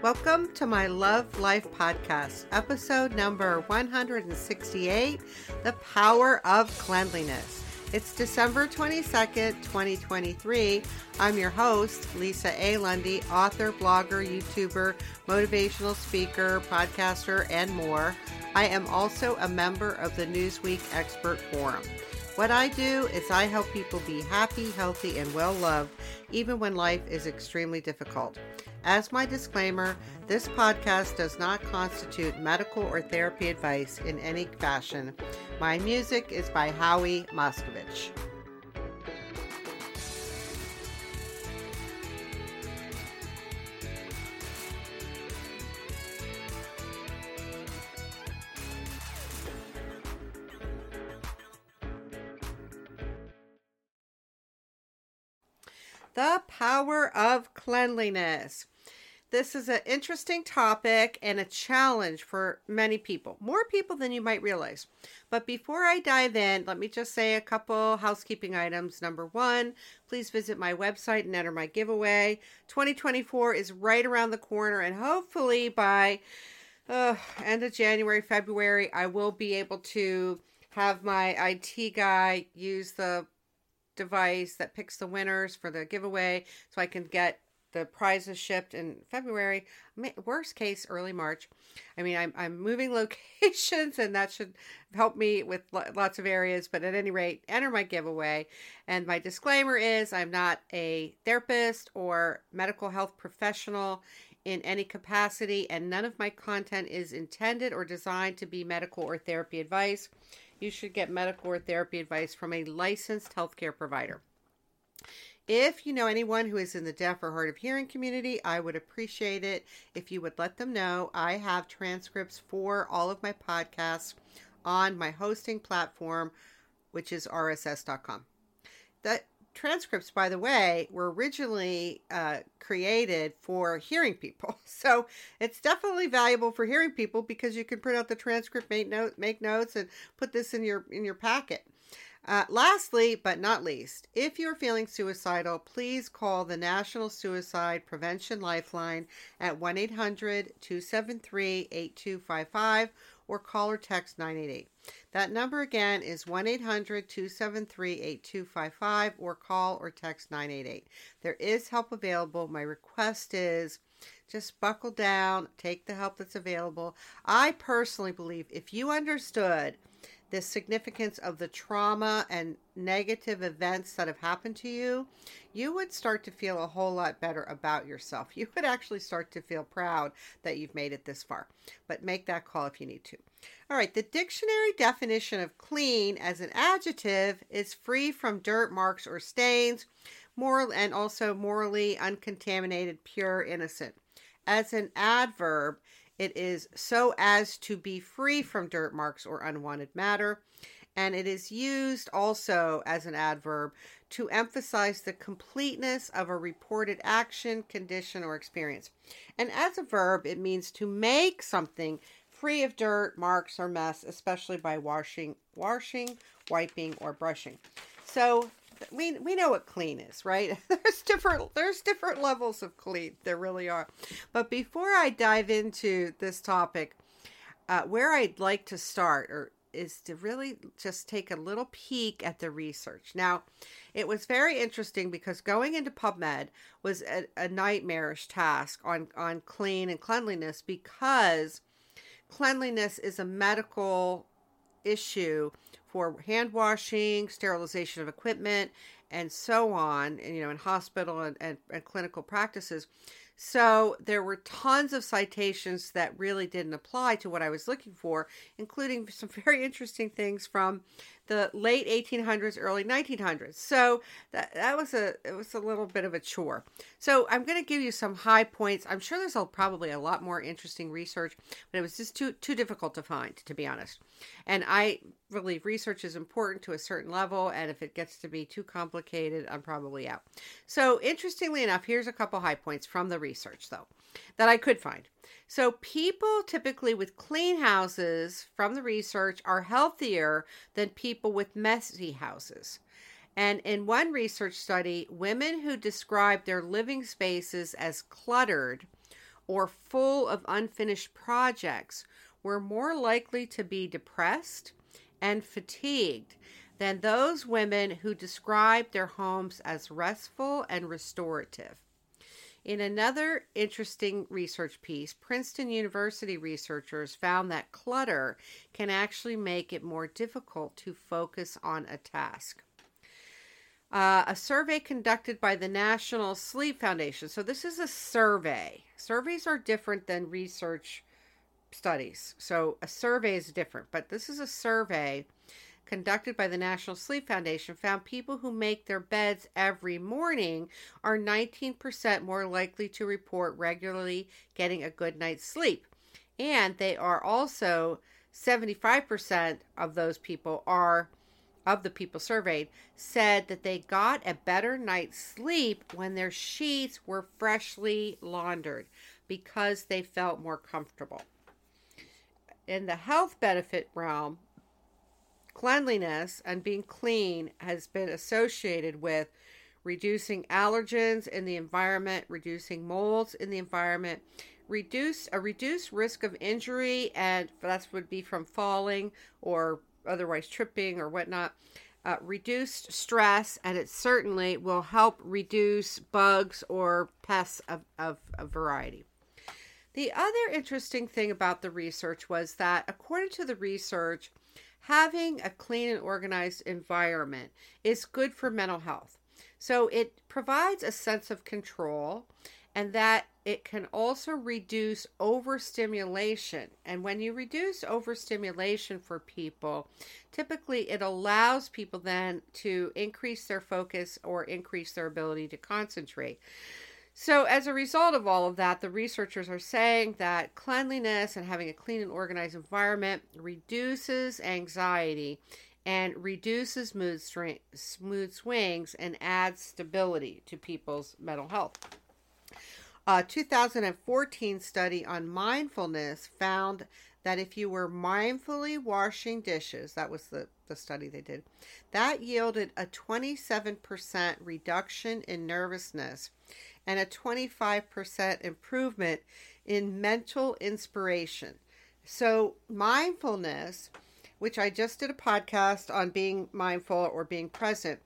Welcome to my Love Life podcast, episode number 168 The Power of Cleanliness. It's December 22nd, 2023. I'm your host, Lisa A. Lundy, author, blogger, YouTuber, motivational speaker, podcaster, and more. I am also a member of the Newsweek Expert Forum. What I do is I help people be happy, healthy, and well loved, even when life is extremely difficult. As my disclaimer, this podcast does not constitute medical or therapy advice in any fashion. My music is by Howie Moskovich. The power of cleanliness. This is an interesting topic and a challenge for many people, more people than you might realize. But before I dive in, let me just say a couple housekeeping items. Number one, please visit my website and enter my giveaway. 2024 is right around the corner, and hopefully by uh, end of January, February, I will be able to have my IT guy use the device that picks the winners for the giveaway so I can get the prizes shipped in February. Worst case, early March. I mean, I'm, I'm moving locations and that should help me with lots of areas. But at any rate, enter my giveaway. And my disclaimer is I'm not a therapist or medical health professional in any capacity, and none of my content is intended or designed to be medical or therapy advice. You should get medical or therapy advice from a licensed healthcare provider. If you know anyone who is in the deaf or hard of hearing community, I would appreciate it if you would let them know. I have transcripts for all of my podcasts on my hosting platform, which is rss.com. The transcripts, by the way, were originally uh, created for hearing people. So it's definitely valuable for hearing people because you can print out the transcript, make, note, make notes, and put this in your in your packet. Uh, lastly, but not least, if you're feeling suicidal, please call the National Suicide Prevention Lifeline at 1 800 273 8255 or call or text 988. That number again is 1 800 273 8255 or call or text 988. There is help available. My request is just buckle down, take the help that's available. I personally believe if you understood the significance of the trauma and negative events that have happened to you, you would start to feel a whole lot better about yourself. You would actually start to feel proud that you've made it this far. But make that call if you need to. All right, the dictionary definition of clean as an adjective is free from dirt, marks, or stains, moral and also morally uncontaminated, pure, innocent. As an adverb, it is so as to be free from dirt marks or unwanted matter. And it is used also as an adverb to emphasize the completeness of a reported action, condition, or experience. And as a verb, it means to make something free of dirt, marks, or mess, especially by washing, washing, wiping, or brushing. So we we know what clean is, right? there's different there's different levels of clean. There really are. But before I dive into this topic, uh, where I'd like to start or is to really just take a little peek at the research. Now, it was very interesting because going into PubMed was a, a nightmarish task on on clean and cleanliness because cleanliness is a medical issue for hand washing, sterilization of equipment, and so on, and, you know, in hospital and, and, and clinical practices. So there were tons of citations that really didn't apply to what I was looking for, including some very interesting things from the late 1800s, early 1900s. So that that was a it was a little bit of a chore. So I'm going to give you some high points. I'm sure there's a, probably a lot more interesting research, but it was just too too difficult to find, to be honest. And I believe research is important to a certain level, and if it gets to be too complicated, I'm probably out. So interestingly enough, here's a couple high points from the research though that I could find. So, people typically with clean houses from the research are healthier than people with messy houses. And in one research study, women who described their living spaces as cluttered or full of unfinished projects were more likely to be depressed and fatigued than those women who described their homes as restful and restorative. In another interesting research piece, Princeton University researchers found that clutter can actually make it more difficult to focus on a task. Uh, a survey conducted by the National Sleep Foundation. So, this is a survey. Surveys are different than research studies. So, a survey is different, but this is a survey conducted by the National Sleep Foundation found people who make their beds every morning are 19% more likely to report regularly getting a good night's sleep. And they are also 75% of those people are of the people surveyed said that they got a better night's sleep when their sheets were freshly laundered because they felt more comfortable. In the health benefit realm, cleanliness and being clean has been associated with reducing allergens in the environment, reducing molds in the environment, reduce a reduced risk of injury, and that would be from falling or otherwise tripping or whatnot. Uh, reduced stress, and it certainly will help reduce bugs or pests of, of, of variety. The other interesting thing about the research was that, according to the research, having a clean and organized environment is good for mental health. So it provides a sense of control and that it can also reduce overstimulation. And when you reduce overstimulation for people, typically it allows people then to increase their focus or increase their ability to concentrate. So, as a result of all of that, the researchers are saying that cleanliness and having a clean and organized environment reduces anxiety and reduces mood, mood swings and adds stability to people's mental health. A 2014 study on mindfulness found that if you were mindfully washing dishes, that was the, the study they did, that yielded a 27% reduction in nervousness and a 25% improvement in mental inspiration. So, mindfulness, which I just did a podcast on being mindful or being present,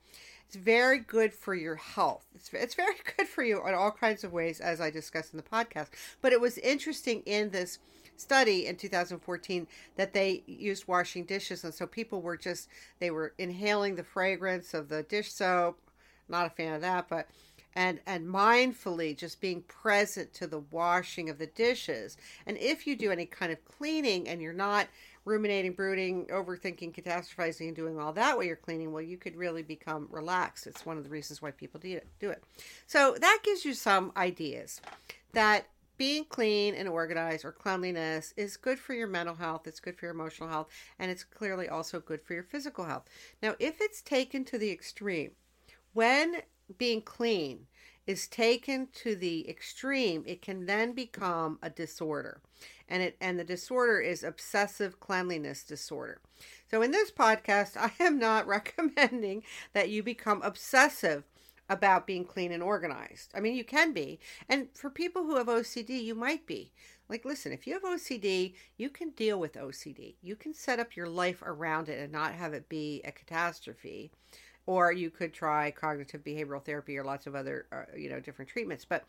it's very good for your health. It's, it's very good for you in all kinds of ways, as I discussed in the podcast. But it was interesting in this study in 2014 that they used washing dishes. And so people were just, they were inhaling the fragrance of the dish soap. Not a fan of that, but and and mindfully just being present to the washing of the dishes and if you do any kind of cleaning and you're not ruminating, brooding, overthinking, catastrophizing, and doing all that while you're cleaning, well, you could really become relaxed. It's one of the reasons why people do it. Do it. So that gives you some ideas that being clean and organized or cleanliness is good for your mental health, it's good for your emotional health, and it's clearly also good for your physical health. Now, if it's taken to the extreme, when being clean is taken to the extreme, it can then become a disorder. And it and the disorder is obsessive cleanliness disorder. So in this podcast, I am not recommending that you become obsessive about being clean and organized. I mean, you can be. And for people who have OCD, you might be. Like, listen, if you have OCD, you can deal with OCD. You can set up your life around it and not have it be a catastrophe or you could try cognitive behavioral therapy or lots of other uh, you know different treatments. But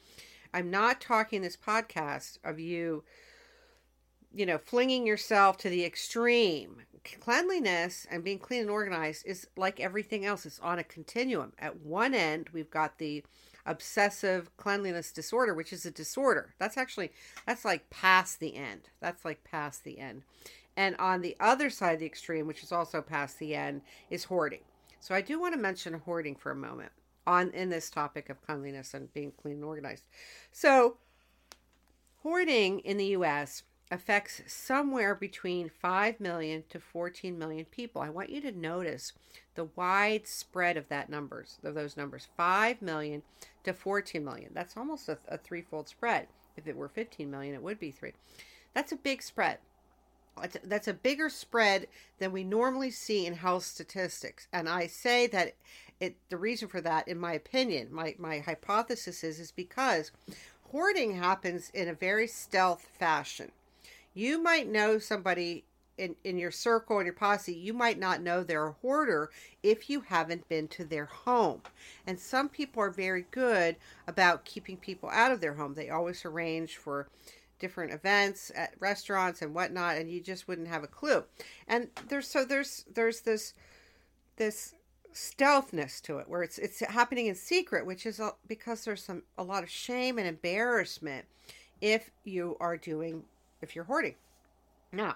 i'm not talking this podcast of you you know flinging yourself to the extreme. Cleanliness and being clean and organized is like everything else. It's on a continuum. At one end we've got the obsessive cleanliness disorder which is a disorder. That's actually that's like past the end. That's like past the end. And on the other side of the extreme which is also past the end is hoarding so I do want to mention hoarding for a moment on in this topic of cleanliness and being clean and organized. So hoarding in the US affects somewhere between 5 million to 14 million people. I want you to notice the wide spread of that numbers of those numbers 5 million to 14 million. That's almost a, a threefold spread. If it were 15 million, it would be 3. That's a big spread that's a bigger spread than we normally see in health statistics and i say that it the reason for that in my opinion my, my hypothesis is is because hoarding happens in a very stealth fashion. You might know somebody in, in your circle and your posse, you might not know they're a hoarder if you haven't been to their home. And some people are very good about keeping people out of their home. They always arrange for different events at restaurants and whatnot, and you just wouldn't have a clue. And there's so there's there's this this stealthness to it where it's it's happening in secret, which is because there's some a lot of shame and embarrassment if you are doing if you're hoarding. Now,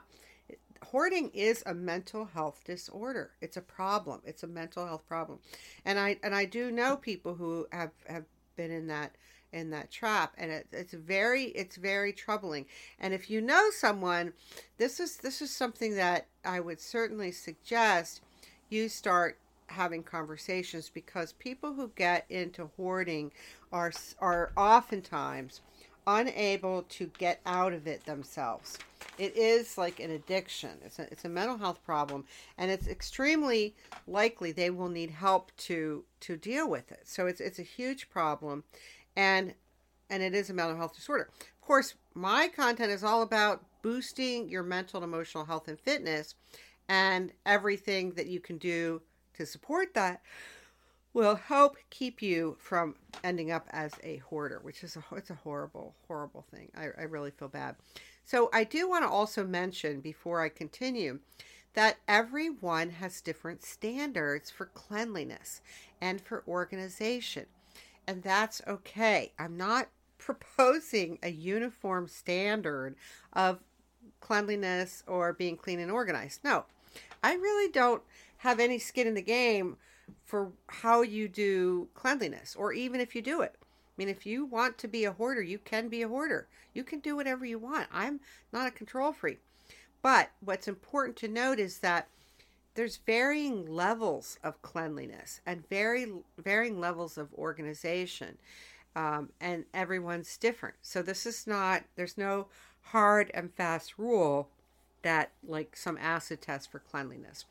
hoarding is a mental health disorder. It's a problem. It's a mental health problem. And I and I do know people who have have been in that in that trap and it, it's very it's very troubling and if you know someone this is this is something that i would certainly suggest you start having conversations because people who get into hoarding are are oftentimes unable to get out of it themselves. It is like an addiction. It's a, it's a mental health problem, and it's extremely likely they will need help to to deal with it. So it's it's a huge problem, and and it is a mental health disorder. Of course, my content is all about boosting your mental and emotional health and fitness, and everything that you can do to support that will help keep you from ending up as a hoarder, which is a it's a horrible, horrible thing. I, I really feel bad. So I do want to also mention before I continue that everyone has different standards for cleanliness and for organization. And that's okay. I'm not proposing a uniform standard of cleanliness or being clean and organized. No, I really don't have any skin in the game for how you do cleanliness, or even if you do it. I mean, if you want to be a hoarder, you can be a hoarder. You can do whatever you want. I'm not a control freak. But what's important to note is that there's varying levels of cleanliness and very varying levels of organization. Um, and everyone's different. So this is not, there's no hard and fast rule that like some acid test for cleanliness.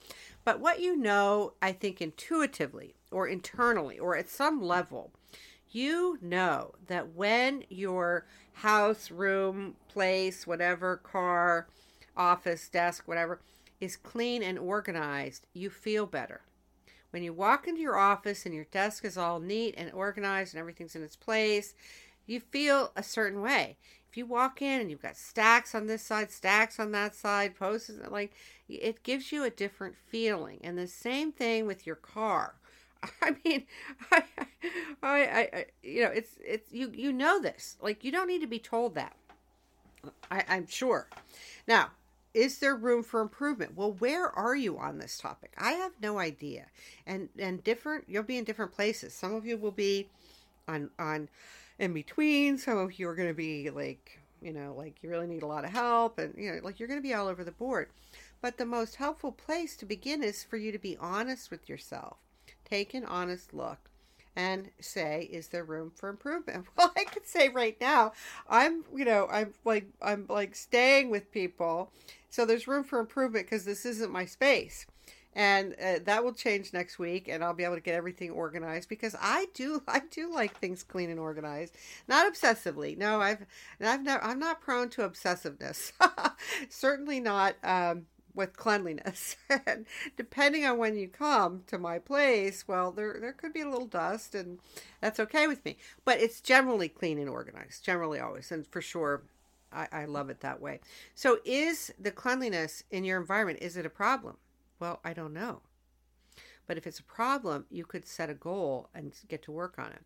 But what you know, I think intuitively or internally or at some level, you know that when your house, room, place, whatever, car, office, desk, whatever, is clean and organized, you feel better. When you walk into your office and your desk is all neat and organized and everything's in its place, you feel a certain way If you walk in and you've got stacks on this side, stacks on that side, posts like it gives you a different feeling. And the same thing with your car. I mean, I, I, I, you know, it's, it's, you, you know this. Like, you don't need to be told that. I, I'm sure. Now, is there room for improvement? Well, where are you on this topic? I have no idea. And and different, you'll be in different places. Some of you will be on on in between. Some of you are going to be like, you know, like you really need a lot of help, and you know, like you're going to be all over the board. But the most helpful place to begin is for you to be honest with yourself. Take an honest look and say, is there room for improvement? Well, I could say right now, I'm, you know, I'm like, I'm like staying with people. So there's room for improvement because this isn't my space. And uh, that will change next week and i'll be able to get everything organized because i do i do like things clean and organized. Not obsessively. No i've i've not i'm not prone to obsessiveness. Certainly not um, with cleanliness. And depending on when you come to my place well there there could be a little dust and that's okay with me. But it's generally clean and organized generally always and for sure I, I love it that way so is the cleanliness in your environment is it a problem well, I don't know. But if it's a problem, you could set a goal and get to work on it.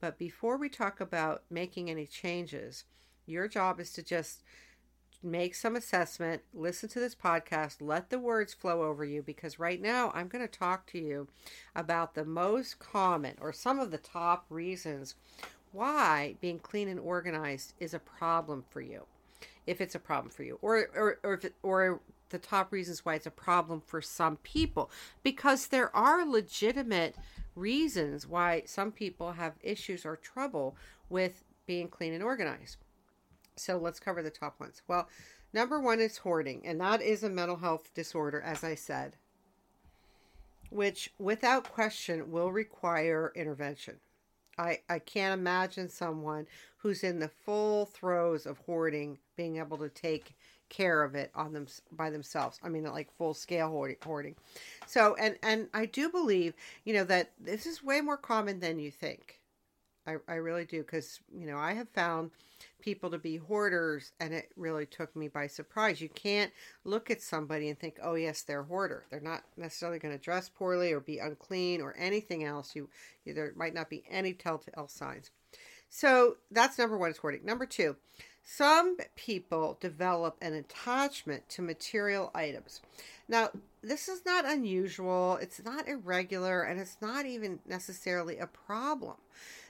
But before we talk about making any changes, your job is to just make some assessment, listen to this podcast, let the words flow over you because right now I'm going to talk to you about the most common or some of the top reasons why being clean and organized is a problem for you. If it's a problem for you, or or or if it, or the top reasons why it's a problem for some people because there are legitimate reasons why some people have issues or trouble with being clean and organized. So let's cover the top ones. Well, number one is hoarding, and that is a mental health disorder, as I said, which without question will require intervention. I, I can't imagine someone who's in the full throes of hoarding being able to take care of it on them by themselves. I mean, like full scale hoarding. So, and and I do believe, you know, that this is way more common than you think. I, I really do because you know I have found people to be hoarders and it really took me by surprise. You can't look at somebody and think, oh yes, they're hoarder. They're not necessarily going to dress poorly or be unclean or anything else. You there might not be any telltale signs. So that's number one is hoarding. Number two, some people develop an attachment to material items. Now, this is not unusual, it's not irregular, and it's not even necessarily a problem.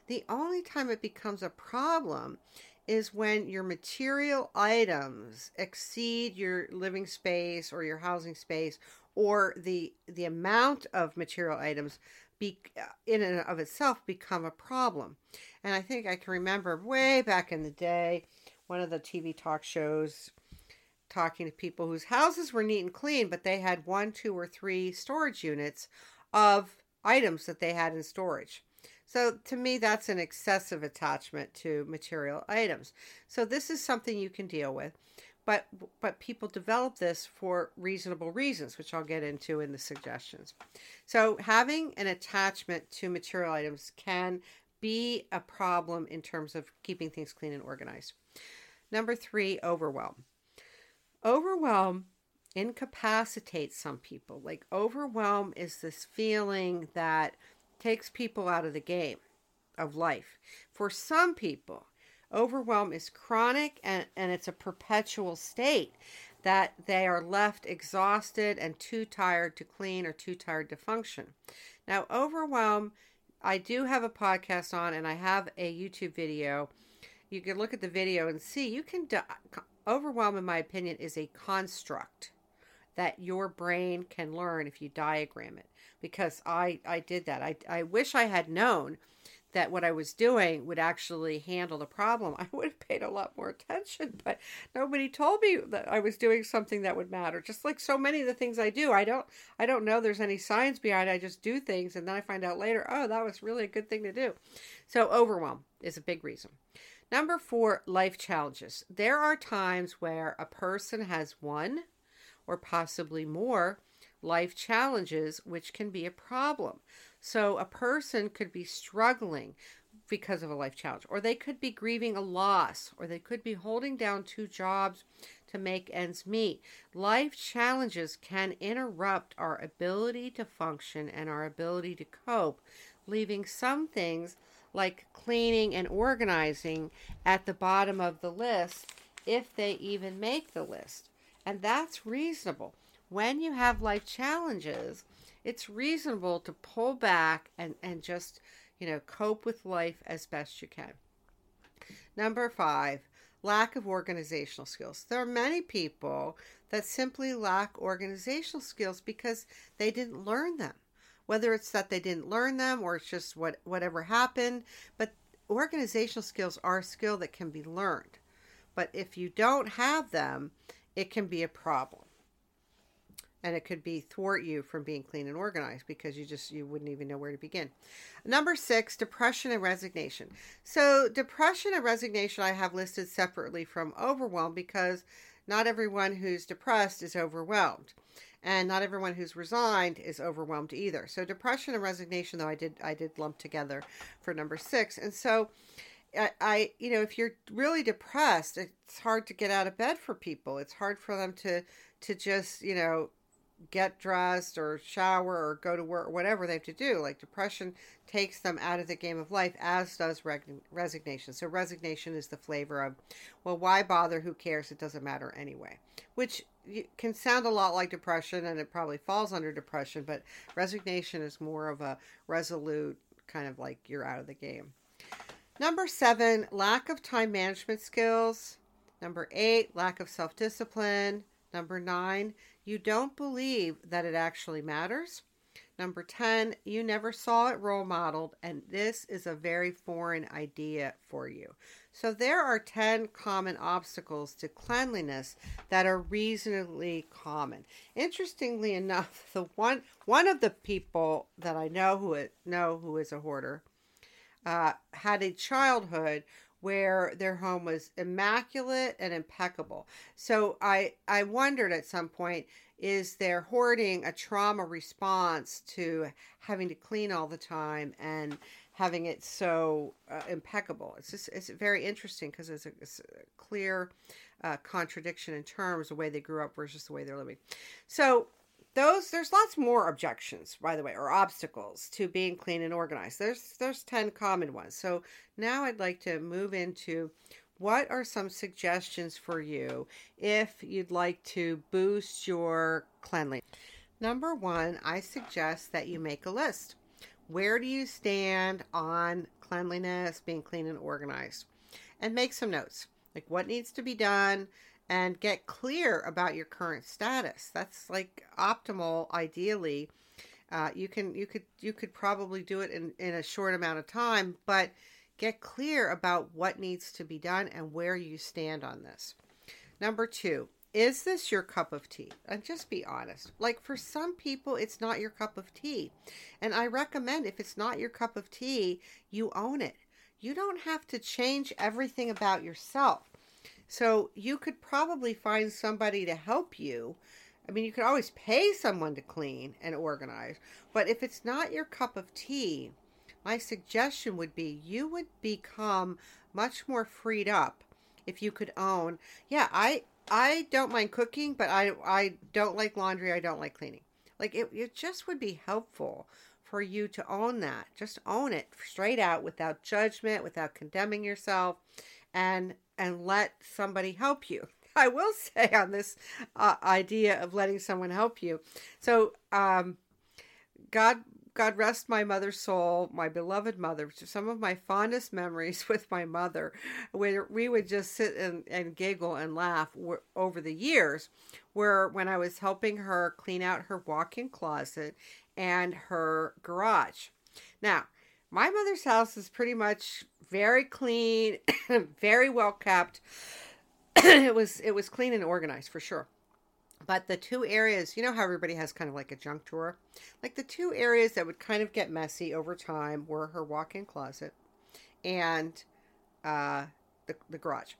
The only time it becomes a problem is when your material items exceed your living space or your housing space or the the amount of material items be uh, in and of itself become a problem. And I think I can remember way back in the day one of the TV talk shows talking to people whose houses were neat and clean, but they had one, two, or three storage units of items that they had in storage. So to me, that's an excessive attachment to material items. So this is something you can deal with. But, but people develop this for reasonable reasons, which I'll get into in the suggestions. So having an attachment to material items can be a problem in terms of keeping things clean and organized. Number three, overwhelm. Overwhelm incapacitates some people. Like, overwhelm is this feeling that takes people out of the game of life. For some people, overwhelm is chronic and, and it's a perpetual state that they are left exhausted and too tired to clean or too tired to function. Now, overwhelm, I do have a podcast on and I have a YouTube video you can look at the video and see you can di- overwhelm in my opinion is a construct that your brain can learn if you diagram it. Because i i did that. I i wish i had known that what i was doing would actually handle the problem. I would have paid a lot more attention but nobody told me that i was doing something that would matter. Just like so many of the things i do i don't i don't know there's any science behind it. I just do things and then i find out later oh that was really a good thing to do. So overwhelm is a big reason. Number four, life challenges. There are times where a person has one or possibly more life challenges, which can be a problem. So a person could be struggling because of a life challenge, or they could be grieving a loss, or they could be holding down two jobs to make ends meet. Life challenges can interrupt our ability to function and our ability to cope, leaving some things like cleaning and organizing at the bottom of the list if they even make the list. And that's reasonable. When you have life challenges, it's reasonable to pull back and, and just, you know, cope with life as best you can. Number five, lack of organizational skills. There are many people that simply lack organizational skills because they didn't learn them whether it's that they didn't learn them or it's just what whatever happened but organizational skills are a skill that can be learned but if you don't have them it can be a problem and it could be thwart you from being clean and organized because you just you wouldn't even know where to begin number six depression and resignation so depression and resignation i have listed separately from overwhelm because not everyone who's depressed is overwhelmed and not everyone who's resigned is overwhelmed either. So depression and resignation, though, I did I did lump together for number six, and so. I, I, you know, if you're really depressed, it's hard to get out of bed for people. It's hard for them to, to just, you know, get dressed or shower or go to work or whatever they have to do. Like depression takes them out of the game of life, as does resignation. So resignation is the flavor of, well, why bother? Who cares? It doesn't matter anyway. Which can sound a lot like depression, and it probably falls under depression. But resignation is more of a resolute kind of like you're out of the game. Number seven, lack of time management skills. Number eight, lack of self discipline. Number nine, you don't believe that it actually matters. Number 10, you never saw it role modeled, and this is a very foreign idea for you. So, there are 10 common obstacles to cleanliness that are reasonably common. Interestingly enough, the one one of the people that I know who know who is a hoarder uh, had a childhood where their home was immaculate and impeccable. So I I wondered at some point is their hoarding a trauma response to having to clean all the time and having it so uh, impeccable. It's just it's very interesting because it's, it's, a clear uh, contradiction in terms the way they grew up versus the way they're living. So those there's lots more objections by the way or obstacles to being clean and organized. There's there's 10 common ones. So now i'd like to move into what are some suggestions for you if you'd like to boost your cleanliness? Number one i suggest that you make a list. Where do you stand on cleanliness, being clean and organized? And make some notes. Like what needs to be done and get clear about your current status. That's like optimal ideally. Uh, you can you could you could probably do it in, in a short amount of time, but get clear about what needs to be done and where you stand on this. Number two, is this your cup of tea? And just be honest. Like for some people, it's not your cup of tea. And I recommend if it's not your cup of tea, you own it. You don't have to change everything about yourself. So you could probably find somebody to help you. I mean, you could always pay someone to clean and organize. But if it's not your cup of tea, my suggestion would be you would become much more freed up if you could own yeah i I don't mind cooking, but I I don't like laundry. I don't like cleaning. Like it, it just would be helpful for you to own that. Just own it straight out without judgment, without condemning yourself, and and let somebody help you. I will say on this uh, idea of letting someone help you. So, um, God God rest my mother's soul, my beloved mother. Some of my fondest memories with my mother, where we would just sit and, and giggle and laugh over the years, were when I was helping her clean out her walk in closet and her garage. Now, my mother's house is pretty much very clean, very well kept. it was it was clean and organized for sure. But the two areas, you know how everybody has kind of like a junk drawer? Like the two areas that would kind of get messy over time were her walk in closet and uh, the, the garage.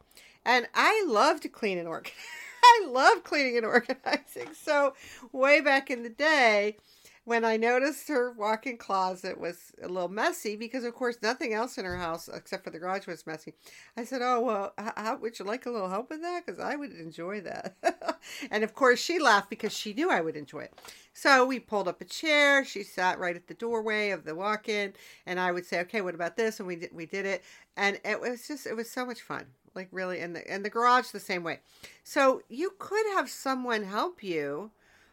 And I love to clean and organize. I love cleaning and organizing. So, way back in the day, when I noticed her walk-in closet was a little messy because, of course, nothing else in her house except for the garage was messy. I said, "Oh well, how, would you like a little help with that? Because I would enjoy that." and of course, she laughed because she knew I would enjoy it. So we pulled up a chair. She sat right at the doorway of the walk-in, and I would say, "Okay, what about this?" And we did, we did it, and it was just it was so much fun like really and the and the garage the same way so you could have someone help you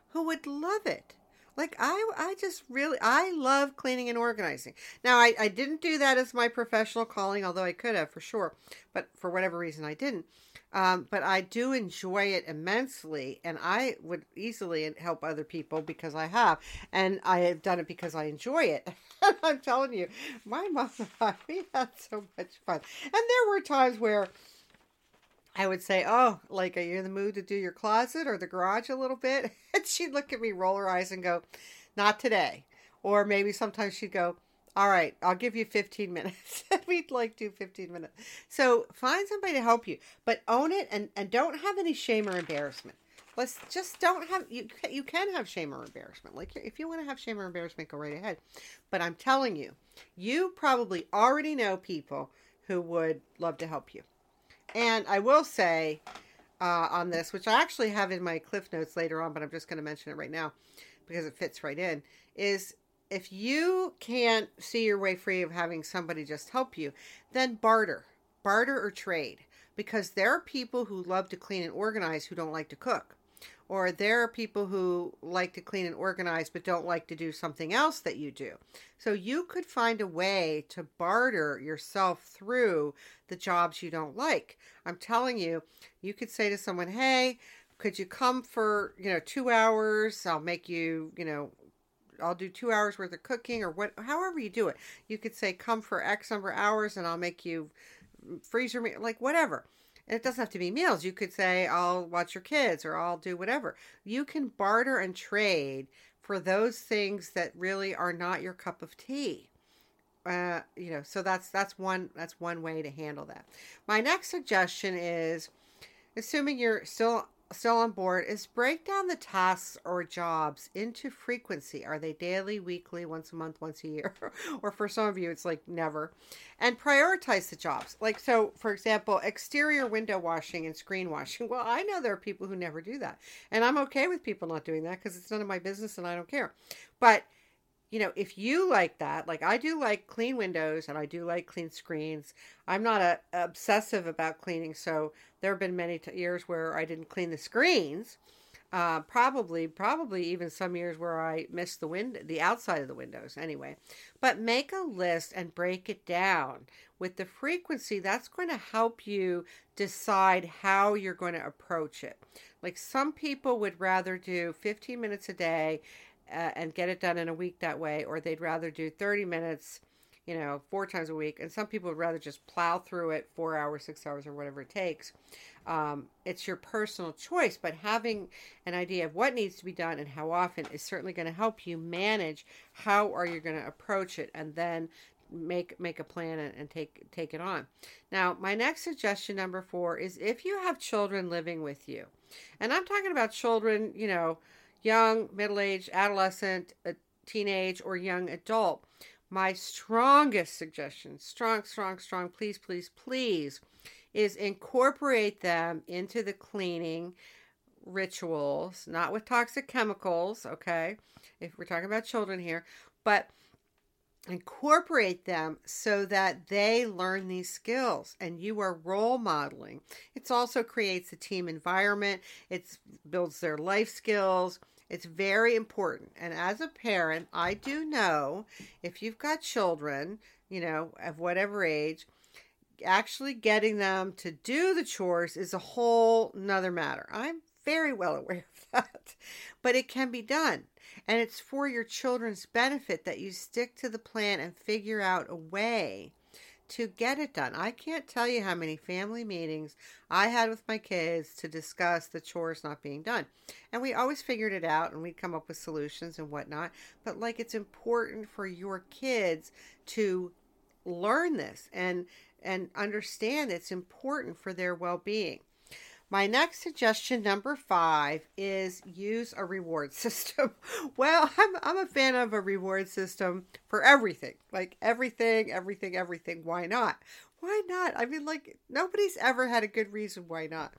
who would love it like I, I just really, I love cleaning and organizing. Now, I, I didn't do that as my professional calling, although I could have for sure, but for whatever reason I didn't. Um, but I do enjoy it immensely, and I would easily help other people because I have, and I have done it because I enjoy it. I'm telling you, my mom and I, we had so much fun, and there were times where I would say, Oh, like, are you in the mood to do your closet or the garage a little bit? And she'd look at me, roll her eyes, and go, Not today. Or maybe sometimes she'd go, All right, I'll give you 15 minutes. We'd like do 15 minutes. So find somebody to help you, but own it and, and don't have any shame or embarrassment. Let's just don't have you. You can have shame or embarrassment. Like if you want to have shame or embarrassment, go right ahead. But I'm telling you, you probably already know people who would love to help you. And I will say uh, on this, which I actually have in my cliff notes later on, but I'm just going to mention it right now because it fits right in, is if you can't see your way free of having somebody just help you, then barter, barter or trade. Because there are people who love to clean and organize who don't like to cook or there are people who like to clean and organize but don't like to do something else that you do. So you could find a way to barter yourself through the jobs you don't like. I'm telling you, you could say to someone, "Hey, could you come for, you know, 2 hours? I'll make you, you know, I'll do two hours worth of cooking or what, however you do it. You could say, come for X number of hours and I'll make you freezer meat, like whatever. And it doesn't have to be meals. You could say, I'll watch your kids or I'll do whatever. You can barter and trade for those things that really are not your cup of tea. uh, you know, so that's that's one that's one way to handle that. My next suggestion is, assuming you're still still on board, is break down the tasks or jobs into frequency. Are they daily, weekly, once a month, once a year, or for some of you, it's like never, and prioritize the jobs. Like so, for example, exterior window washing and screen washing. Well, I know there are people who never do that, and I'm okay with people not doing that because it's none of my business and I don't care. But you know, if you like that, like I do like clean windows and I do like clean screens. I'm not a, obsessive about cleaning, so there have been many t- years where I didn't clean the screens. Uh, probably, probably even some years where I missed the wind, the outside of the windows. Anyway, but make a list and break it down with the frequency. That's going to help you decide how you're going to approach it. Like some people would rather do 15 minutes a day uh, and get it done in a week that way, or they'd rather do 30 minutes, you know, four times a week. And some people would rather just plow through it four hours, six hours, or whatever it takes. Um, it's your personal choice, but having an idea of what needs to be done and how often is certainly going to help you manage how are you going to approach it and then make make a plan and, and, take take it on. Now, my next suggestion number 4 is if you have children living with you. And I'm talking about children, you know, young, middle aged, adolescent, teenage, or young adult. My strongest suggestion, strong, strong, strong, please, please, please, is incorporate them into the cleaning rituals, not with toxic chemicals, okay? If we're talking about children here, but incorporate them so that they learn these skills and you are role modeling. It also creates a team environment, it builds their life skills, it's very important. And as a parent, I do know if you've got children, you know, of whatever age, actually getting them to do the chores is a whole nother matter. I'm very well aware of that. But it can be done. And it's for your children's benefit that you stick to the plan and figure out a way to get it done. I can't tell you how many family meetings I had with my kids to discuss the chores not being done. And we always figured it out and we'd come up with solutions and whatnot. But like it's important for your kids to learn this and and understand it's important for their well-being. My next suggestion, number five, is use a reward system. well, I'm, I'm a fan of a reward system for everything. Like everything, everything, everything. Why not? Why not? I mean, like nobody's ever had a good reason why not,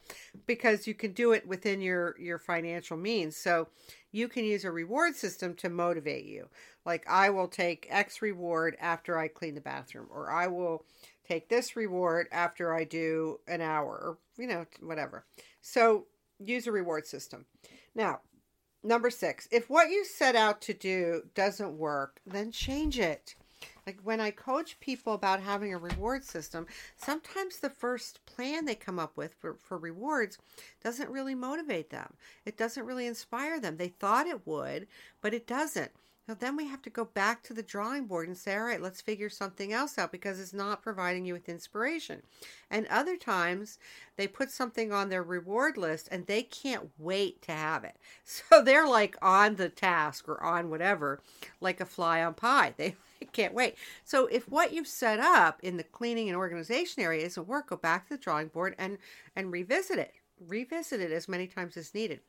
because you can do it within your your financial means. So you can use a reward system to motivate you. Like I will take X reward after I clean the bathroom, or I will take this reward after I do an hour you know, whatever. So use a reward system. Now, number six, if what you set out to do doesn't work, then change it. Like when I coach people about having a reward system, sometimes the first plan they come up with for, for rewards doesn't really motivate them. It doesn't really inspire them. They thought it would, but it doesn't. Now, then we have to go back to the drawing board and say, all right, let's figure something else out because it's not providing you with inspiration. And other times they put something on their reward list and they can't wait to have it. So they're like on the task or on whatever, like a fly on pie. They can't wait. So if what you've set up in the cleaning and organization area isn't work, go back to the drawing board and and revisit it. Revisit it as many times as needed.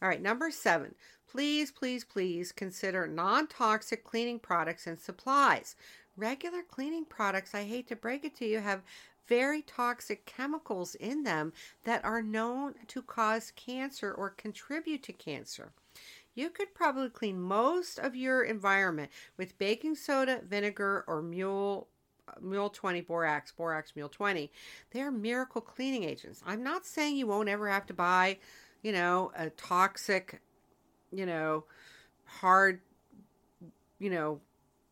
All right, number seven, please, please, please consider non toxic cleaning products and supplies. Regular cleaning products, I hate to break it to you, have very toxic chemicals in them that are known to cause cancer or contribute to cancer. You could probably clean most of your environment with baking soda, vinegar, or mule Mule 20 borax, borax Mule 20. They are miracle cleaning agents. I'm not saying you won't ever have to buy, you know, a toxic you know, hard, you know,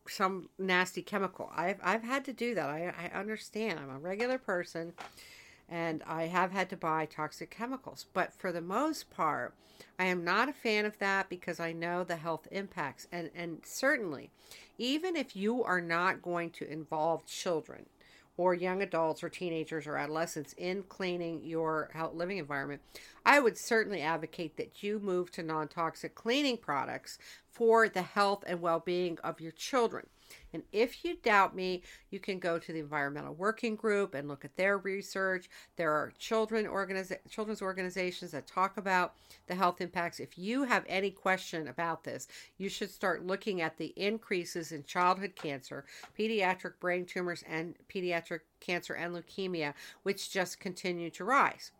some nasty chemical. I've I've had to do that. I, I understand. I'm a regular person and I have had to buy toxic chemicals. But for the most part, I am not a fan of that because I know the health impacts. And and certainly, even if you are not going to involve children, or young adults or teenagers or adolescents in cleaning your living environment, I would certainly advocate that you move to non toxic cleaning products for the health and well being of your children. And if you doubt me, you can go to the Environmental Working Group and look at their research. There are children organiza- children's organizations that talk about the health impacts. If you have any question about this, you should start looking at the increases in childhood cancer, pediatric brain tumors, and pediatric cancer and leukemia, which just continue to rise.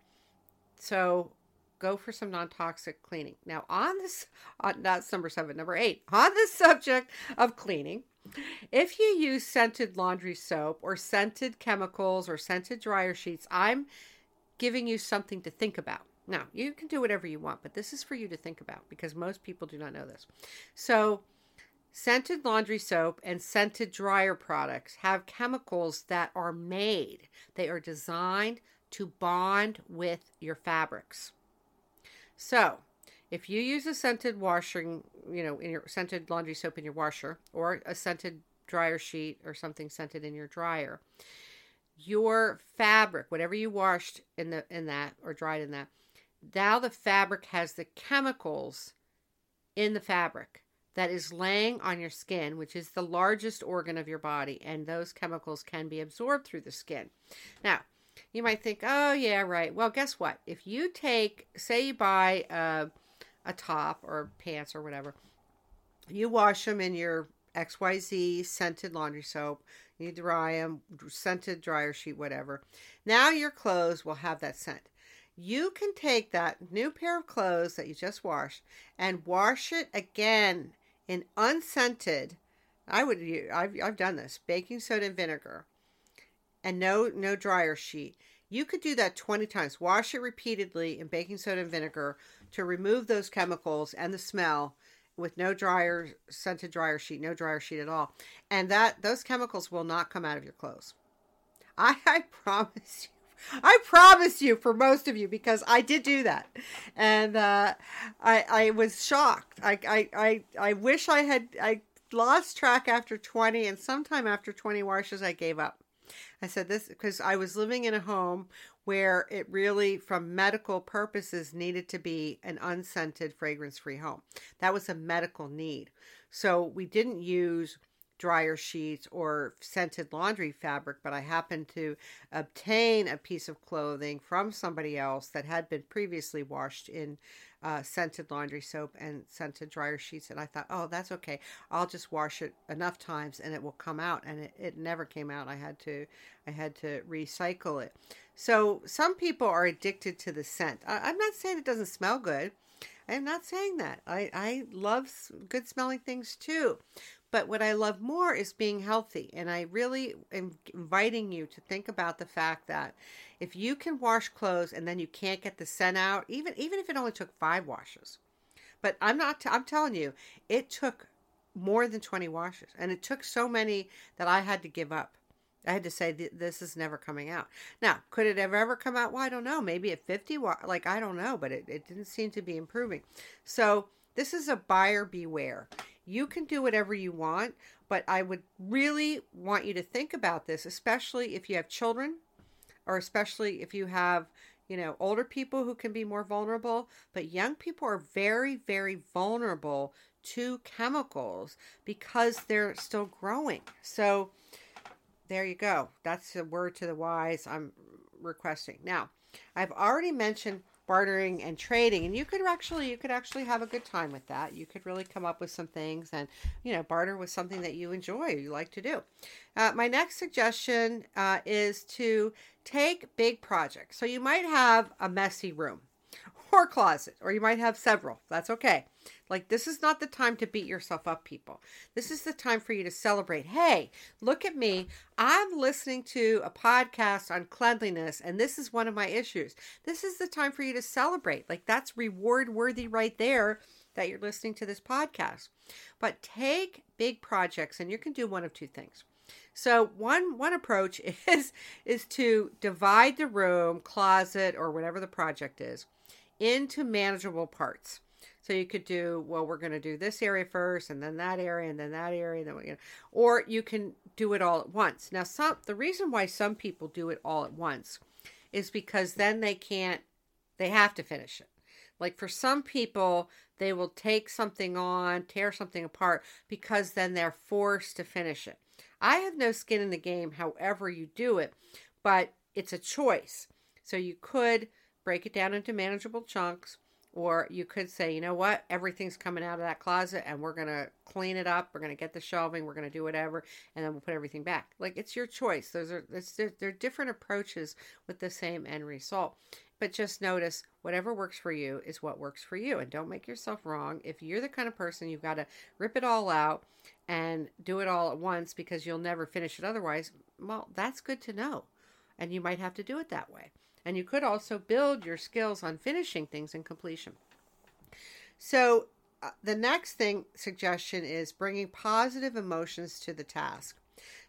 So go for some non-toxic cleaning. Now, on this, uh, on, that's number seven. Number eight, on the subject of cleaning, if you use scented laundry soap or scented chemicals or scented dryer sheets, I'm giving you something to think about. Now, you can do whatever you want, but this is for you to think about because most people do not know this. So, scented laundry soap and scented dryer products have chemicals that are made, they are designed to bond with your fabrics. So, if you use a scented washing, you know, in your scented laundry soap in your washer or a scented dryer sheet or something scented in your dryer, your fabric, whatever you washed in the in that or dried in that, now the fabric has the chemicals in the fabric that is laying on your skin, which is the largest organ of your body, and those chemicals can be absorbed through the skin. Now, you might think, oh, yeah, right. Well, guess what? If you take, say, you buy a, a top or pants or whatever, you wash them in your XYZ scented laundry soap, you dry them, scented dryer sheet, whatever. Now your clothes will have that scent. You can take that new pair of clothes that you just washed and wash it again in unscented. I would I've I've done this baking soda and vinegar and no no dryer sheet. You could do that 20 times. Wash it repeatedly in baking soda and vinegar to remove those chemicals and the smell with no dryer scented dryer sheet, no dryer sheet at all. And that those chemicals will not come out of your clothes. I, I promise you. I promise you for most of you because I did do that, and uh, I I was shocked. I, I I I wish I had I lost track after twenty, and sometime after twenty washes I gave up. I said this because I was living in a home where it really, from medical purposes, needed to be an unscented, fragrance free home. That was a medical need. So we didn't use dryer sheets or scented laundry fabric, but I happened to obtain a piece of clothing from somebody else that had been previously washed in uh, scented laundry soap and scented dryer sheets. And I thought, oh, that's okay. I'll just wash it enough times and it will come out. And it, it never came out. I had to, I had to recycle it. So some people are addicted to the scent. I, I'm not saying it doesn't smell good. I'm not saying that. I, I love good smelling things too. But what I love more is being healthy. And I really am inviting you to think about the fact that if you can wash clothes and then you can't get the scent out, even even if it only took five washes, but I'm not. I'm telling you, it took more than 20 washes, and it took so many that I had to give up. I had to say this is never coming out. Now, could it have ever come out? Well, I don't know. Maybe at 50, like I don't know, but it, it didn't seem to be improving. So this is a buyer beware. You can do whatever you want, but I would really want you to think about this, especially if you have children or especially if you have, you know, older people who can be more vulnerable. But young people are very, very vulnerable to chemicals because they're still growing. So there you go. That's a word to the wise I'm requesting. Now, I've already mentioned bartering and trading and you could actually you could actually have a good time with that you could really come up with some things and you know barter with something that you enjoy you like to do uh, my next suggestion uh, is to take big projects so you might have a messy room or closet, or you might have several. That's okay. Like, this is not the time to beat yourself up, people. This is the time for you to celebrate. Hey, look at me. I'm listening to a podcast on cleanliness, and this is one of my issues. This is the time for you to celebrate. Like, that's reward worthy right there that you're listening to this podcast. But take big projects, and you can do one of two things. So one one approach is is to divide the room, closet, or whatever the project is into manageable parts. So you could do, well, we're going to do this area first, and then that area, and then that area, and then you know, or you can do it all at once. Now, some the reason why some people do it all at once is because then they can't, they have to finish it. Like for some people, they will take something on, tear something apart because then they're forced to finish it. I have no skin in the game, however, you do it, but it's a choice. So you could break it down into manageable chunks, or you could say, you know what, everything's coming out of that closet and we're going to clean it up. We're going to get the shelving. We're going to do whatever. And then we'll put everything back. Like it's your choice. Those are, there are different approaches with the same end result. But just notice whatever works for you is what works for you. And don't make yourself wrong. If you're the kind of person you've got to rip it all out and do it all at once because you'll never finish it otherwise, well, that's good to know. And you might have to do it that way. And you could also build your skills on finishing things and completion. So, uh, the next thing suggestion is bringing positive emotions to the task.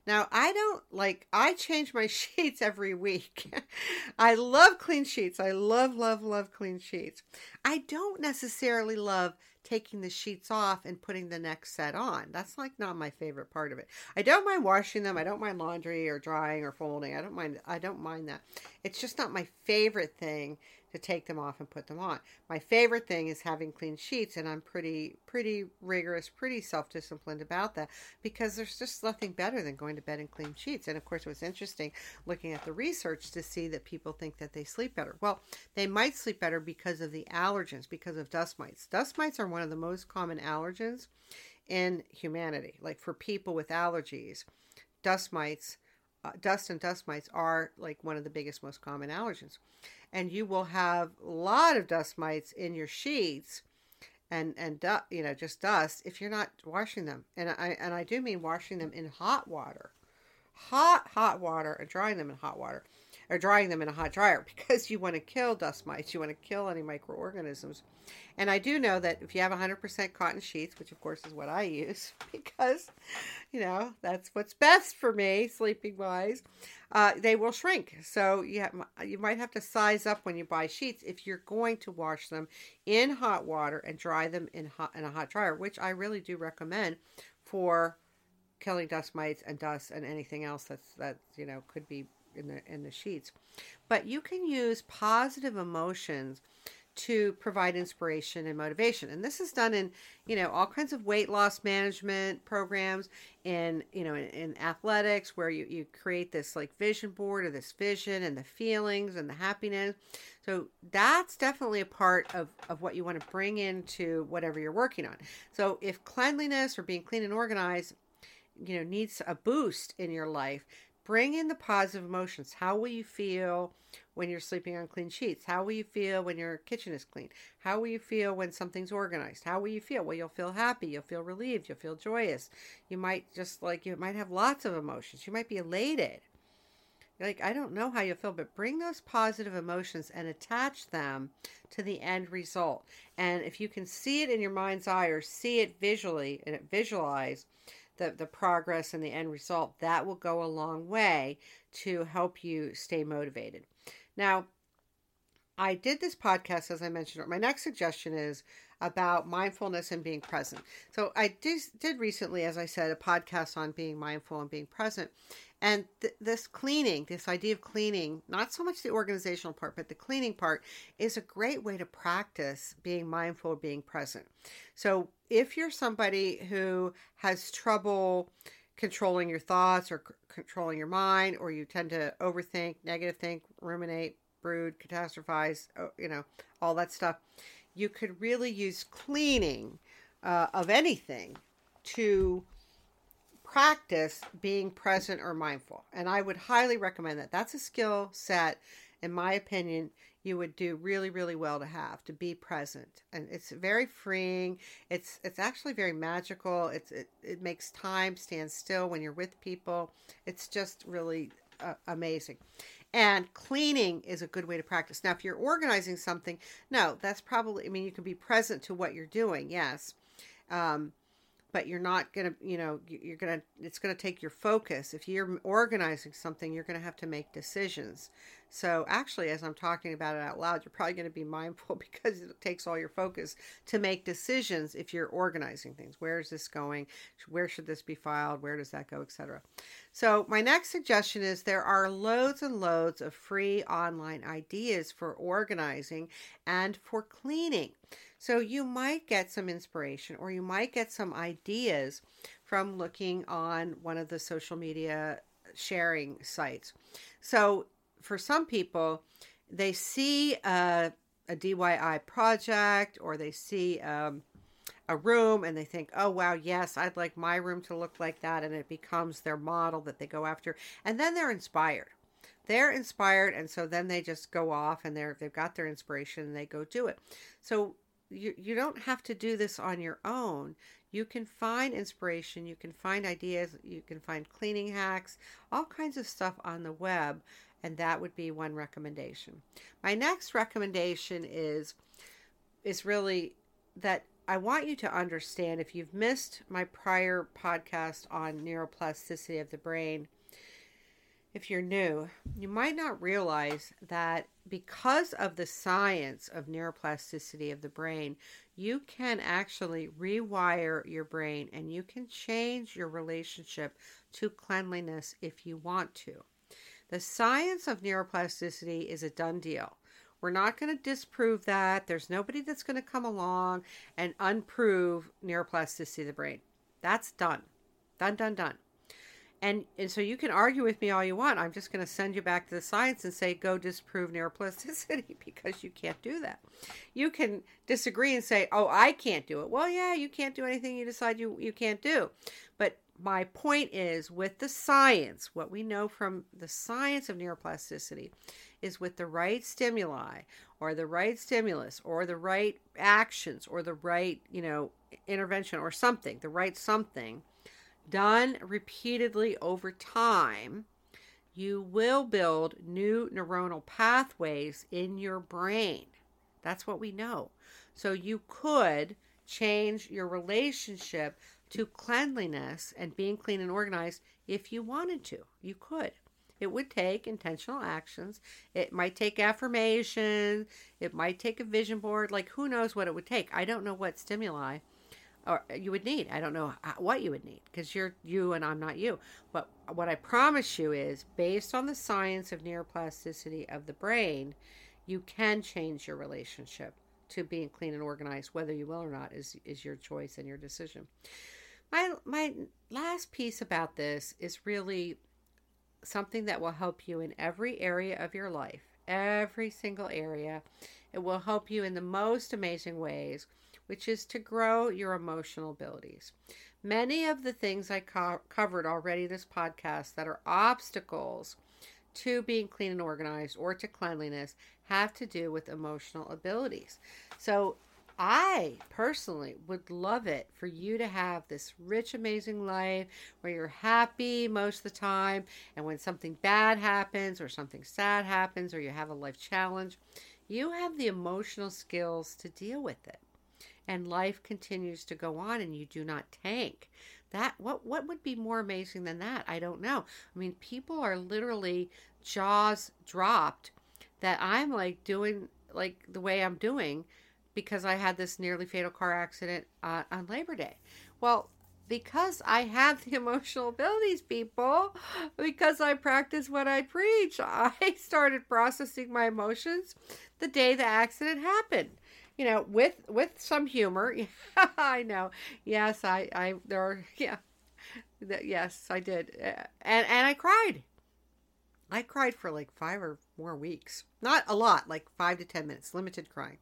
Now, I don't like, I change my sheets every week. I love clean sheets. I love, love, love clean sheets. I don't necessarily love taking the sheets off and putting the next set on. That's like not my favorite part of it. I don't mind washing them. I don't mind laundry or drying or folding. I don't mind I don't mind that. It's just not my favorite thing to take them off and put them on. My favorite thing is having clean sheets, and I'm pretty, pretty rigorous, pretty self disciplined about that because there's just nothing better than going to bed in clean sheets. And of course, it was interesting looking at the research to see that people think that they sleep better. Well, they might sleep better because of the allergens, because of dust mites. Dust mites are one of the most common allergens in humanity. Like for people with allergies, dust mites. Uh, dust and dust mites are like one of the biggest, most common allergens. And you will have a lot of dust mites in your sheets and and you know just dust if you're not washing them. And i and i do mean washing them in hot water. Hot hot water and drying them in hot water or drying them in a hot dryer because you want to kill dust mites you want to kill any microorganisms and I do know that if you have 100% cotton sheets, which of course is what I use because, you know, that's what's best for me sleeping wise, uh, they will shrink. So you, have, you might have to size up when you buy sheets if you're going to wash them in hot water and dry them in, hot, in a hot dryer, which I really do recommend for killing dust mites and dust and anything else that's that you know could be in the in the sheets but you can use positive emotions to provide inspiration and motivation. And this is done in, you know, all kinds of weight loss management programs in, you know, in, in, athletics where you, you create this like vision board or this vision and the feelings and the happiness. So that's definitely a part of, of what you want to bring into whatever you're working on. So if cleanliness or being clean and organized, you know, needs a boost in your life, bring in the positive emotions. How will you feel when you're sleeping on clean sheets? How will you feel when your kitchen is clean? How will you feel when something's organized? How will you feel? Well, you'll feel happy, you'll feel relieved, you'll feel joyous. You might just like, you might have lots of emotions. You might be elated. Like, I don't know how you feel, but bring those positive emotions and attach them to the end result. And if you can see it in your mind's eye or see it visually and visualize, the, the progress and the end result, that will go a long way to help you stay motivated. Now, I did this podcast, as I mentioned. My next suggestion is about mindfulness and being present. So I did, did recently, as I said, a podcast on being mindful and being present. And th- this cleaning, this idea of cleaning, not so much the organizational part, but the cleaning part, is a great way to practice being mindful, being present. So if you're somebody who has trouble controlling your thoughts or c- controlling your mind, or you tend to overthink, negative think, ruminate, brood, catastrophize, oh, you know, all that stuff, you could really use cleaning uh, of anything to practice being present or mindful. And I would highly recommend that. That's a skill set, in my opinion, you would do really really well to have to be present. And it's very freeing. It's it's actually very magical. It's it, it makes time stand still when you're with people. It's just really uh, amazing and cleaning is a good way to practice. Now if you're organizing something no that's probably i mean you can be present to what you're doing yes. Um, but you're not going to you know you're going to it's going to take your focus if you're organizing something you're going to have to make decisions So, actually, as I'm talking about it out loud, you're probably going to be mindful because it takes all your focus to make decisions if you're organizing things. Where is this going? Where should this be filed? Where does that go, etc. So, my next suggestion is there are loads and loads of free online ideas for organizing and for cleaning. So, you might get some inspiration or you might get some ideas from looking on one of the social media sharing sites. So, for some people, they see a, a DIY project or they see um, a room and they think, oh, wow, yes, I'd like my room to look like that. And it becomes their model that they go after. And then they're inspired. They're inspired. And so then they just go off and they're, they've got their inspiration and they go do it. So you, you don't have to do this on your own. You can find inspiration, you can find ideas, you can find cleaning hacks, all kinds of stuff on the web, and that would be one recommendation. My next recommendation is is really that I want you to understand if you've missed my prior podcast on neuroplasticity of the brain, if you're new, you might not realize that because of the science of neuroplasticity of the brain, you can actually rewire your brain and you can change your relationship to cleanliness if you want to. The science of neuroplasticity is a done deal. We're not going to disprove that. There's nobody that's going to come along and unprove neuroplasticity of the brain. That's done. Done, done, done. And, and so you can argue with me all you want. I'm just going to send you back to the science and say, go disprove neuroplasticity because you can't do that. You can disagree and say, oh, I can't do it. Well, yeah, you can't do anything you decide you, you can't do. But my point is with the science, what we know from the science of neuroplasticity is with the right stimuli or the right stimulus or the right actions or the right, you know, intervention or something, the right something done repeatedly over time, you will build new neuronal pathways in your brain. That's what we know. So you could change your relationship to cleanliness and being clean and organized if you wanted to. You could. It would take intentional actions. It might take affirmation. It might take a vision board. Like, who knows what it would take? I don't know what stimuli or you would need. I don't know what you would need because you're you and I'm not you. But what I promise you is based on the science of neuroplasticity of the brain, you can change your relationship to being clean and organized. Whether you will or not is, is your choice and your decision. My my last piece about this is really something that will help you in every area of your life, every single area. It will help you in the most amazing ways which is to grow your emotional abilities. Many of the things I co- covered already this podcast that are obstacles to being clean and organized or to cleanliness have to do with emotional abilities. So, I personally would love it for you to have this rich, amazing life where you're happy most of the time. And when something bad happens, or something sad happens, or you have a life challenge, you have the emotional skills to deal with it and life continues to go on and you do not tank. That what what would be more amazing than that? I don't know. I mean people are literally jaws dropped that i'm like doing like the way i'm doing because i had this nearly fatal car accident uh, on labor day. Well because I have the emotional abilities, people, because I practice what I preach. I started processing my emotions the day the accident happened you know, with with some humor. I know. Yes, I I there are yeah. Yes, I did. Uh, and and I cried. I cried for like 5 or more weeks. Not a lot, like 5 to 10 minutes, limited crying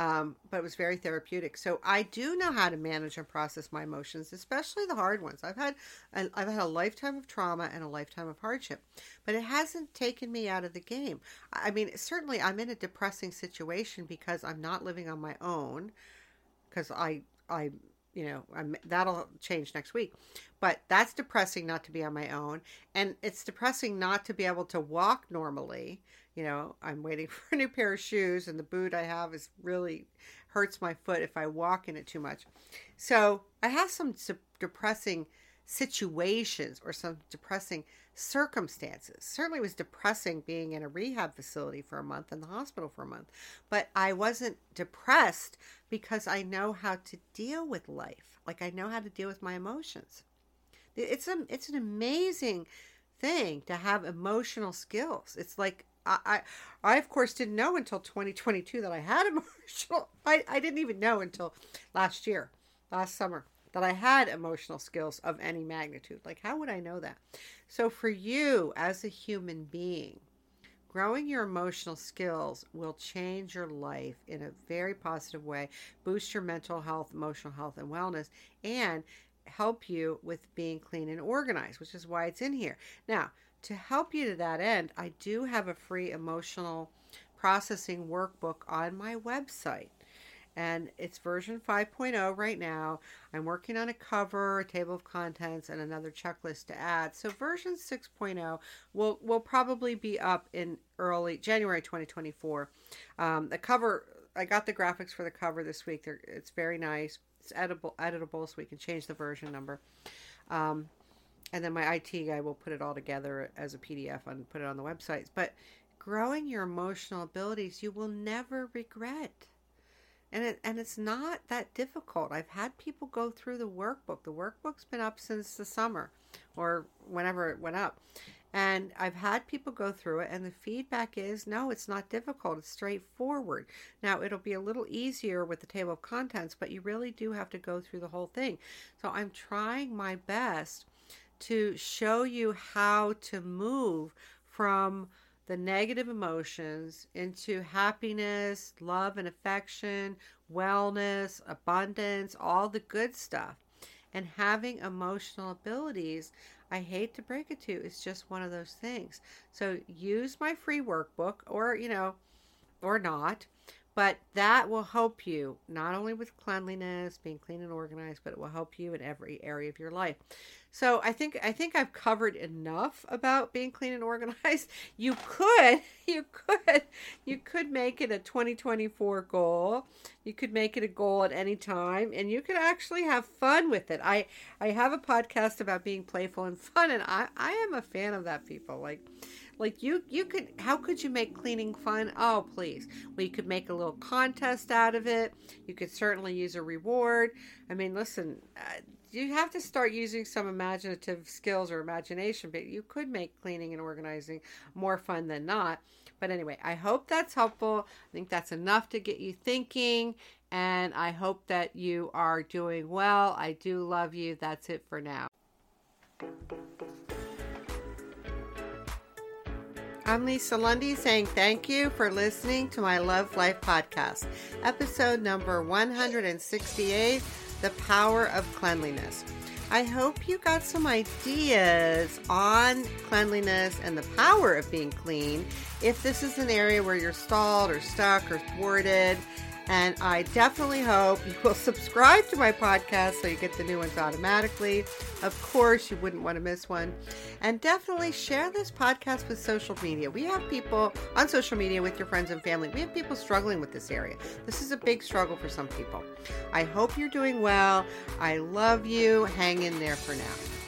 um, but it was very therapeutic. So I do know how to manage and process my emotions, especially the hard ones. I've had a, I've had a lifetime of trauma and a lifetime of hardship, but it hasn't taken me out of the game. I mean, certainly I'm in a depressing situation because I'm not living on my own because I I you know I'm, that'll change next week but that's depressing not to be on my own and it's depressing not to be able to walk normally you know, I'm waiting for a new pair of shoes and the boot I have is really hurts my foot if I walk in it too much. So I have some depressing situations or some depressing circumstances. Certainly, was depressing being in a rehab facility for a month in the hospital for a month, but I wasn't depressed because I know how to deal with life. Like I know how to deal with my emotions. It's a it's an amazing thing to have emotional skills. It's like I, I, I of course didn't know until 2022 that I had emotional. I, I didn't even know until last year, last summer, that I had emotional skills of any magnitude. Like, how would I know that? So, for you as a human being, growing your emotional skills will change your life in a very positive way, boost your mental health, emotional health, and wellness, and help you with being clean and organized, which is why it's in here. Now, to help you to that end, I do have a free emotional processing workbook on my website. And it's version 5.0 right now. I'm working on a cover, a table of contents, and another checklist to add. So version 6.0 will will probably be up in early January 2024. Um, the cover, I got the graphics for the cover this week. They're, it's very nice. It's editable, editable, so we can change the version number. Um, and then my IT guy will put it all together as a PDF and put it on the websites. But growing your emotional abilities, you will never regret. And it and it's not that difficult. I've had people go through the workbook. The workbook's been up since the summer or whenever it went up. And I've had people go through it, and the feedback is no, it's not difficult. It's straightforward. Now, it'll be a little easier with the table of contents, but you really do have to go through the whole thing. So I'm trying my best to show you how to move from the negative emotions into happiness, love and affection, wellness, abundance, all the good stuff. And having emotional abilities, I hate to break it to you, it's just one of those things. So use my free workbook or, you know, or not. But that will help you not only with cleanliness, being clean and organized, but it will help you in every area of your life. So I think I think I've covered enough about being clean and organized. You could you could you could make it a 2024 goal. You could make it a goal at any time and you could actually have fun with it. I I have a podcast about being playful and fun and I I am a fan of that people. Like like you you could how could you make cleaning fun? Oh, please. Well, you could make a little contest out of it. You could certainly use a reward. I mean, listen, uh, you have to start using some imaginative skills or imagination, but you could make cleaning and organizing more fun than not. But anyway, I hope that's helpful. I think that's enough to get you thinking, and I hope that you are doing well. I do love you. That's it for now. I'm Lisa Lundy saying thank you for listening to my Love Life podcast, episode number 168 The Power of Cleanliness. I hope you got some ideas on cleanliness and the power of being clean if this is an area where you're stalled or stuck or thwarted and I definitely hope you will subscribe to my podcast so you get the new ones automatically. Of course, you wouldn't want to miss one. And definitely share this podcast with social media. We have people on social media with your friends and family. We have people struggling with this area. This is a big struggle for some people. I hope you're doing well. I love you. Hang in there for now.